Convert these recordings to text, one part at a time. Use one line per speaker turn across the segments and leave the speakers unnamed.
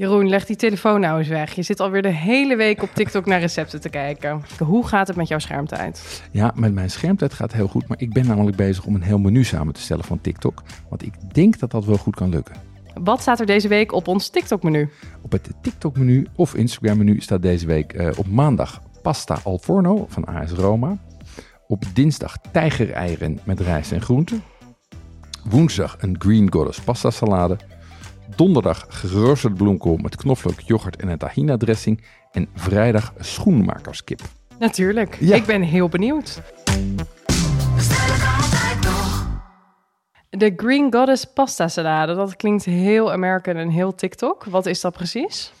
Jeroen, leg die telefoon nou eens weg. Je zit alweer de hele week op TikTok naar recepten te kijken. Hoe gaat het met jouw schermtijd?
Ja, met mijn schermtijd gaat het heel goed. Maar ik ben namelijk bezig om een heel menu samen te stellen van TikTok. Want ik denk dat dat wel goed kan lukken.
Wat staat er deze week op ons TikTok-menu?
Op het TikTok-menu of Instagram-menu staat deze week eh, op maandag pasta al forno van AS Roma. Op dinsdag tijgereieren met rijst en groenten. Woensdag een Green Goddess pasta salade. Donderdag geroosterde bloemkool met knoflook, yoghurt en een tahina dressing. En vrijdag schoenmakerskip.
Natuurlijk.
Ja.
Ik ben heel benieuwd. De Green Goddess pasta salade, dat klinkt heel American en heel TikTok. Wat is dat precies?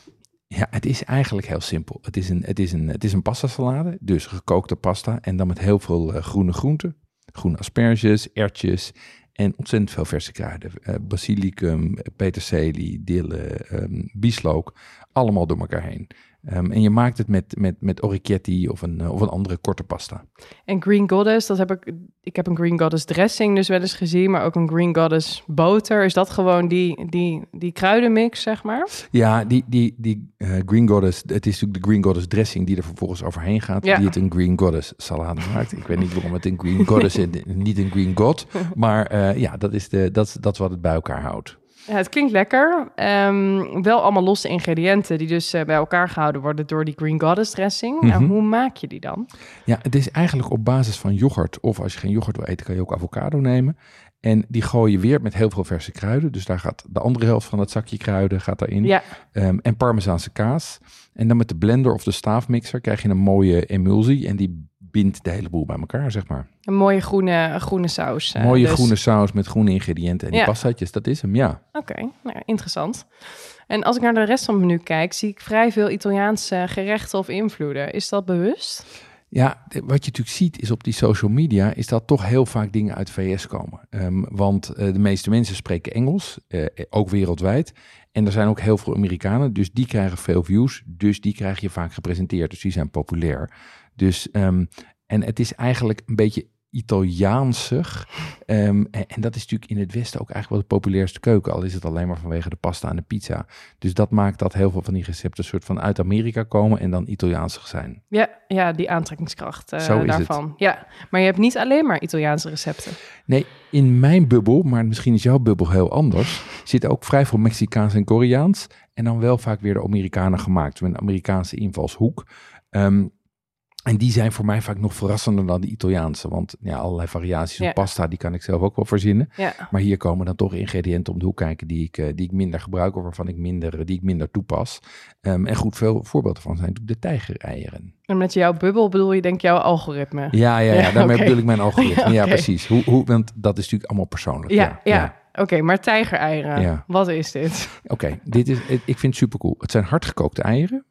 Ja, het is eigenlijk heel simpel. Het is een, het is een, het is een pasta salade, dus gekookte pasta en dan met heel veel eh, groene groenten. Groene asperges, erwtjes en ontzettend veel verse kruiden. Eh, basilicum, peterselie, dille, ehm, bieslook, allemaal door elkaar heen. Ehm, en je maakt het met, met, met of een, eh, of een andere korte pasta.
En Green Goddess, dat heb ik. Ik heb een Green Goddess dressing dus wel eens gezien, maar ook een Green Goddess boter. Is dat gewoon die, die, die kruidenmix, zeg maar?
Ja, die, die, die eh, Green Goddess, het is natuurlijk de Green Goddess dressing die er vervolgens overheen gaat,
Ja.
die het een Green Goddess salade maakt. Ik weet niet waarom het een Green Goddess en niet een Green God, maar eh, ja, dat is, de, dat, dat is wat het bij elkaar houdt.
Ja, het klinkt lekker. Ehm, wel allemaal losse ingrediënten die dus eh, bij elkaar gehouden worden door die Green Goddess dressing. Nou,
Mhm.
hoe maak je die dan?
Ja, het is eigenlijk op basis van yoghurt, of als je geen yoghurt wil eten, kan je ook avocado nemen. En die gooi je weer met heel veel verse kruiden. Dus daar gaat de andere helft van het zakje kruiden gaat daarin.
Ja,
Ehm, en parmezaanse kaas. En dan met de blender of de staafmixer krijg je een mooie emulsie. En die bindt de hele boel bij elkaar, zeg maar.
een mooie groene, groene saus. eh,
mooie
dus.
groene saus met groene ingrediënten. En die
Ja.
pastaatjes, dat is hem, ja.
Oké, nou, interessant. En als ik naar de rest van het menu kijk, zie ik vrij veel Italiaanse gerechten of invloeden. Is dat bewust?
Ja, wat je natuurlijk ziet is op die social media, is dat toch heel vaak dingen uit VS komen. Ehm, want eh, de meeste mensen spreken Engels, eh, ook wereldwijd. En er zijn ook heel veel Amerikanen, dus die krijgen veel views. Dus die krijg je vaak gepresenteerd, dus die zijn populair. Dus, ehm, en het is eigenlijk een beetje Italiaansig. Ehm, en, en dat is natuurlijk in het Westen ook eigenlijk wel de populairste keuken. Al is het alleen maar vanwege de pasta en de pizza. Dus dat maakt dat heel veel van die recepten soort van uit Amerika komen en dan Italiaansig zijn.
Ja, ja die aantrekkingskracht
het.
daarvan. Ja, maar je hebt niet alleen maar Italiaanse recepten.
Nee, in mijn bubbel, maar misschien is jouw bubbel heel anders, zit ook vrij veel Mexicaans en Koreaans. En dan wel vaak weer de Amerikanen gemaakt, met een Amerikaanse invalshoek. Ehm, en die zijn voor mij vaak nog verrassender dan de Italiaanse. Want ja, allerlei variaties
Ja.
op pasta, die kan ik zelf ook wel verzinnen.
Ja,
Maar hier komen dan toch ingrediënten om de hoek kijken die ik, eh, die ik minder gebruik of waarvan ik minder, die ik minder toepas. Ehm, en goed, veel voorbeelden van zijn natuurlijk de tijgereieren.
en met jouw bubbel bedoel je denk ik jouw algoritme.
Ja, ja, ja,
Ja,
daarmee bedoel ik mijn algoritme.
Ja,
precies. Hoe, hoe, want dat is natuurlijk allemaal persoonlijk.
Ja, ja. Oké, maar tijgereieren,
Ja.
wat is dit?
Oké, dit is, ik vind het super cool. Het zijn hardgekookte eieren.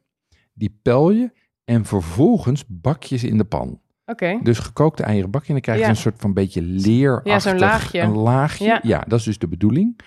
Die pel je en vervolgens bak je ze in de pan.
Oké,
Dus gekookte eieren bak je en dan krijg je
Ja.
een soort van beetje leer.
Ja, zo'n laagje.
Een laagje.
Ja.
Ja. dat is dus de bedoeling.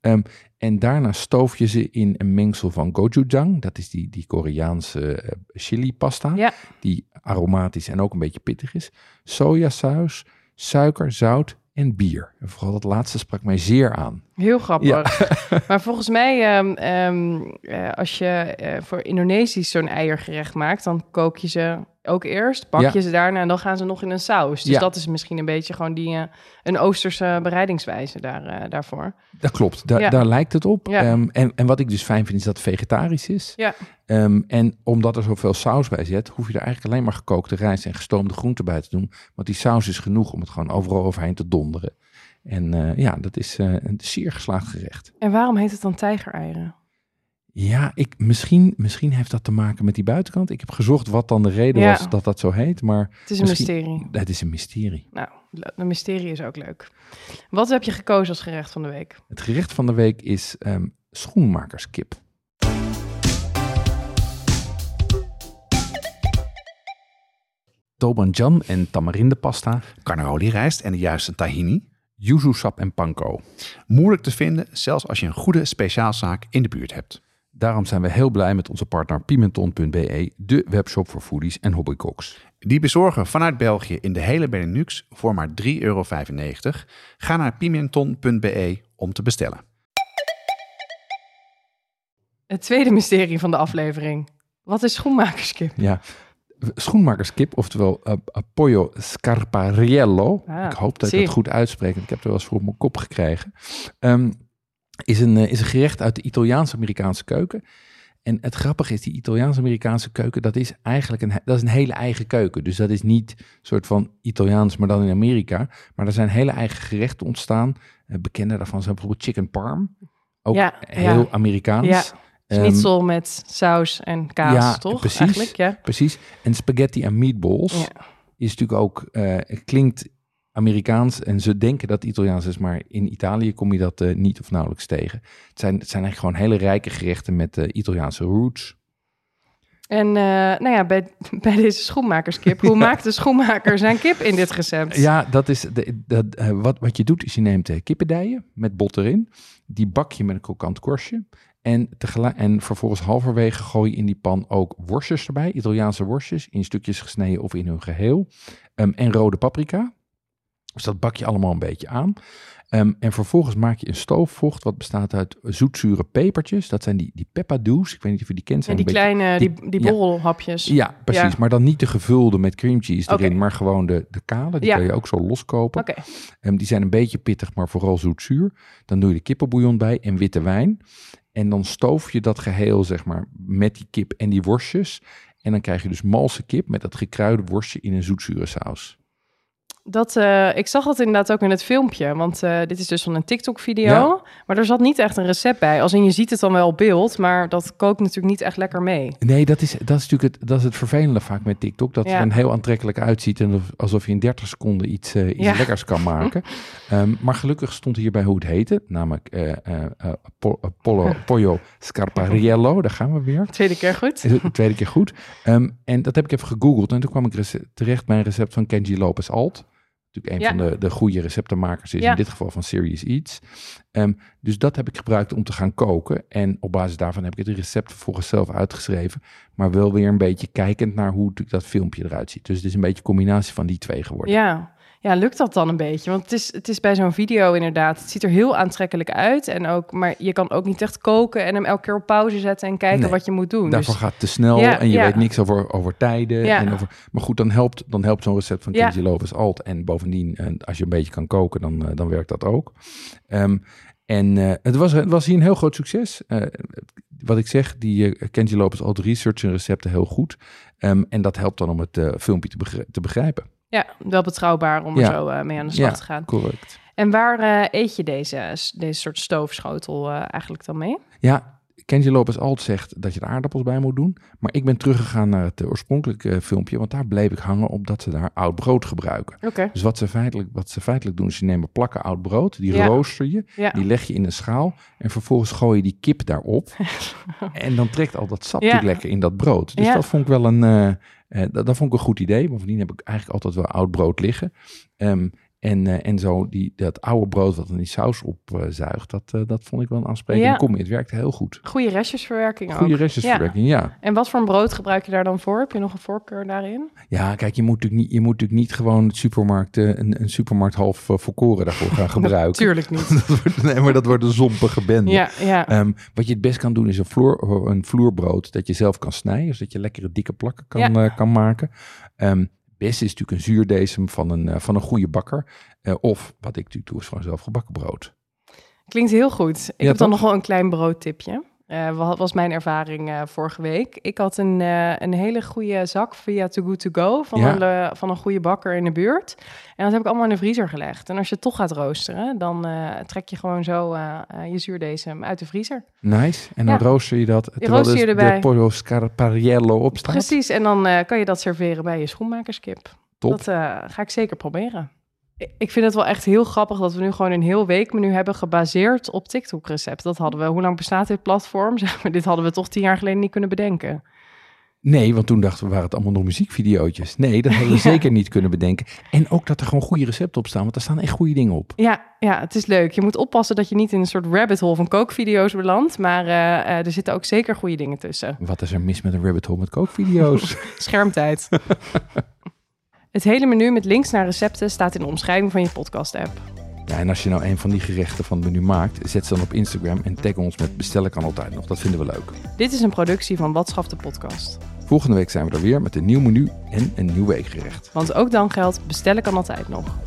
Ehm, en daarna stoof je ze in een mengsel van gochujang. Dat is die, die Koreaanse eh, chili pasta.
Ja.
Die aromatisch en ook een beetje pittig is. Sojasaus, suiker, zout en bier. En vooral dat laatste sprak mij zeer aan.
heel grappig. maar volgens mij, ehm, ehm, eh, als je eh, voor Indonesisch zo'n eiergerecht maakt, dan kook je ze ook eerst, bak
Ja.
je ze daarna en dan gaan ze nog in een saus. Dus
Ja.
dat is misschien een beetje gewoon die, eh, een Oosterse bereidingswijze daar, eh, daarvoor.
Dat klopt, Da-
Ja.
daar lijkt het op. Ehm, en, en wat ik dus fijn vind is dat het vegetarisch is.
Ja.
Ehm, en omdat er zoveel saus bij zit, hoef je er eigenlijk alleen maar gekookte rijst en gestoomde groenten bij te doen. Want die saus is genoeg om het gewoon overal overheen te donderen. En eh, ja, dat is een zeer geslaagd gerecht.
En waarom heet het dan tijgereieren?
Ja, ik, misschien, misschien heeft dat te maken met die buitenkant. Ik heb gezocht wat dan de reden
Ja.
was dat dat zo heet, maar
Het is een mysterie.
het is een mysterie.
Nou, een mysterie is ook leuk. Wat heb je gekozen als gerecht van de week?
Het gerecht van de week is ehm, schoenmakerskip. Tobanjan en tamarindepasta,
Carnaroli rijst en de juiste tahini.
yuzu sap en panko.
Moeilijk te vinden, zelfs als je een goede speciaalzaak in de buurt hebt.
Daarom zijn we heel blij met onze partner Pimenton.be, de webshop voor foodies en hobbycooks.
Die bezorgen vanuit België in de hele Benelux voor maar 3,95 euro. Ga naar pimenton.be om te bestellen.
Het tweede mysterie van de aflevering. Wat is schoenmakerskip?
Ja. Schoenmakerskip, oftewel uh, Pollo Scarpariello.
Ah,
ik hoop dat
zie.
ik het goed uitspreek. want Ik heb er wel eens voor op mijn kop gekregen. Ehm, is, een, eh, is een gerecht uit de Italiaans-Amerikaanse keuken. En het grappige is, die Italiaans-Amerikaanse keuken, dat is eigenlijk een, dat is een hele eigen keuken. Dus dat is niet een soort van Italiaans, maar dan in Amerika. Maar er zijn hele eigen gerechten ontstaan. Eh, bekende daarvan zijn bijvoorbeeld chicken parm. Ook
Ja,
heel
ja.
Amerikaans.
Ja,
Ehm,
Schnitzel met saus en kaas,
ja,
toch?
precies.
Eigenlijk, ja.
Precies. En spaghetti en meatballs is natuurlijk ook, het klinkt Amerikaans en ze denken dat het Italiaans is, maar in Italië kom je dat eh, niet of nauwelijks tegen. Het zijn, het zijn eigenlijk gewoon hele rijke gerechten met eh, Italiaanse roots.
En eh, nou ja, bij, bij deze schoenmakerskip, hoe maakt de schoenmaker zijn kip in dit recept?
Ja, dat is de, dat, wat, wat je doet is je neemt kippendijen met bot erin. Die bak je met een krokant korstje. En, tegelijk, en vervolgens halverwege gooi je in die pan ook worstjes erbij. Italiaanse worstjes in stukjes gesneden of in hun geheel. Ehm, en rode paprika. Dus dat bak je allemaal een beetje aan. Ehm, en vervolgens maak je een stoofvocht wat bestaat uit zoetzure pepertjes. Dat zijn die, die peppadoes. Ik weet niet of je die kent.
En
Zijn
die
een beetje-
kleine,
die-
die, die borrelhapjes.
Ja, precies.
Ja.
Maar dan niet de gevulde met cream cheese erin, maar gewoon de, de kale. Die kan je ook zo loskopen.
Oké,
Ehm, die zijn een beetje pittig, maar vooral zoetzuur. Dan doe je de kippenbouillon bij en witte wijn. En dan stoof je dat geheel, zeg maar, met die kip en die worstjes. En dan krijg je dus malse kip met dat gekruide worstje in een zoetzure saus.
Dat, eh, ik zag dat inderdaad ook in het filmpje, want eh, dit is dus van een TikTok-video.
Ja.
Maar er zat niet echt een recept bij. Als in je ziet het dan wel op beeld, maar dat kookt natuurlijk niet echt lekker mee.
Nee, dat is, dat is natuurlijk het, dat is het vervelende vaak met TikTok. Dat
Ja.
het er heel aantrekkelijk uitziet en of- alsof je in 30 seconden iets, eh, iets
Ja.
lekkers kan maken. Ehm, maar gelukkig stond hierbij hoe het heette. Namelijk po- pollo, pollo scarpariello. Daar gaan we weer.
Tweede keer goed.
Tweede keer goed. Ehm, en dat heb ik even gegoogeld. En toen kwam ik terecht bij een recept van Kenji Lopez Alt. Natuurlijk een
Ja.
van de, de goede receptenmakers is
Ja.
in dit geval van Serious Eats. Ehm, dus dat heb ik gebruikt om te gaan koken. En op basis daarvan heb ik het recept vervolgens zelf uitgeschreven. Maar wel weer een beetje kijkend naar hoe dat filmpje eruit ziet. Dus het is een beetje een combinatie van die twee geworden.
Ja. Ja, lukt dat dan een beetje? Want het is, het is bij zo'n video inderdaad, het ziet er heel aantrekkelijk uit. En ook, maar je kan ook niet echt koken en hem elke keer op pauze zetten en kijken
Nee,
wat je moet doen.
Daarvoor
Dus,
gaat het te snel
Ja,
en je
ja.
weet niks over, over tijden.
Ja.
En over, maar goed, dan helpt, dan helpt zo'n recept van. Kenji Lopez Alt. En bovendien, eh, als je een beetje kan koken, dan, eh, dan werkt dat ook. Ehm, en eh, het, was, het was hier een heel groot succes. Wat ik zeg, die eh, Kenji Lopez Alt researchen recepten heel goed. Ehm, en dat helpt dan om het filmpje te begrijpen.
Ja, wel betrouwbaar om er
Ja.
zo eh, mee aan de slag
Ja.
te gaan.
Correct.
En waar eh, eet je deze, deze soort stoofschotel eh, eigenlijk dan mee?
Ja, Kenji Lopez Alt zegt dat je er aardappels bij moet doen. Maar ik ben teruggegaan naar het oorspronkelijke filmpje. Want daar bleef ik hangen op dat ze daar oud brood gebruiken.
Oké.
Dus wat ze feitelijk, wat ze feitelijk doen, is je neemt plakken oud brood, die
Ja.
rooster je,
Ja.
die leg je in een schaal en vervolgens gooi je die kip daarop. en dan trekt al dat sap
Ja.
natuurlijk lekker in dat brood. Dus dat vond ik wel een, eh, dat, vond ik een goed idee. Bovendien heb ik eigenlijk altijd wel oud brood liggen. Ehm, en, eh, en zo die, dat oude brood wat dan die saus opzuigt, dat, eh, dat vond ik wel een aansprekende
Ja.
combi. Het werkte heel goed.
Goede restjesverwerking
Goede
ook.
restjesverwerking, ja.
En wat voor een brood gebruik je daar dan voor? Heb je nog een voorkeur daarin?
Ja, kijk, je moet natuurlijk niet, je moet natuurlijk niet gewoon het supermarkt, eh, een, een supermarkt half eh, volkoren daarvoor gaan gebruiken.
Tuurlijk niet.
Dat wordt, nee, maar dat wordt een zompige bende.
ja, ja.
Ehm, wat je het best kan doen is een, vloer, een vloerbrood dat je zelf kan snijden. Zodat je lekkere dikke plakken kan,
Ja.
eh, kan maken. Het beste is natuurlijk een zuurdesem van een, eh, van een goede bakker. Eh, of wat ik natuurlijk doe is gewoon zelf gebakken brood.
Klinkt heel goed. Ik
Ja,
heb dan
toch?
nog wel een klein broodtipje. Eh, wat was mijn ervaring eh, vorige week? Ik had een, eh, een hele goede zak via Too Good To Go van,
Ja.
een, van een goede bakker in de buurt. En dat heb ik allemaal in de vriezer gelegd. En als je het toch gaat roosteren, dan trek je gewoon zo je zuurdesem uit de vriezer.
Nice. En dan
Ja.
rooster je dat terwijl
rooster
dus
je erbij.
de pollo scarpariello op staat.
Precies, en dan kan je dat serveren bij je schoenmakerskip.
Top.
Dat ga ik zeker proberen. Ik vind het wel echt heel grappig dat we nu gewoon een heel weekmenu hebben gebaseerd op TikTok-recept. Dat hadden we, hoe lang bestaat dit platform? Zeg maar, dit hadden we toch tien jaar geleden niet kunnen bedenken.
Nee, want toen dachten we, waren het allemaal nog muziekvideootjes. Nee, dat hadden we
Ja.
zeker niet kunnen bedenken. En ook dat er gewoon goede recepten op staan, want daar staan echt goede dingen op.
Ja, ja, het is leuk. Je moet oppassen dat je niet in een soort rabbit hole van kookvideo's belandt. Maar eh, eh, er zitten ook zeker goede dingen tussen.
Wat is er mis met een rabbit hole met kookvideo's?
Schermtijd. Het hele menu met links naar recepten staat in de omschrijving van je podcast-app.
Ja, en als je nou een van die gerechten van het menu maakt, zet ze dan op Instagram en tag ons met bestellen kan altijd nog. Dat vinden we leuk.
Dit is een productie van Wat Schaft de Podcast.
Volgende week zijn we er weer met een nieuw menu en een nieuw weekgerecht.
Want ook dan geldt, bestellen kan altijd nog.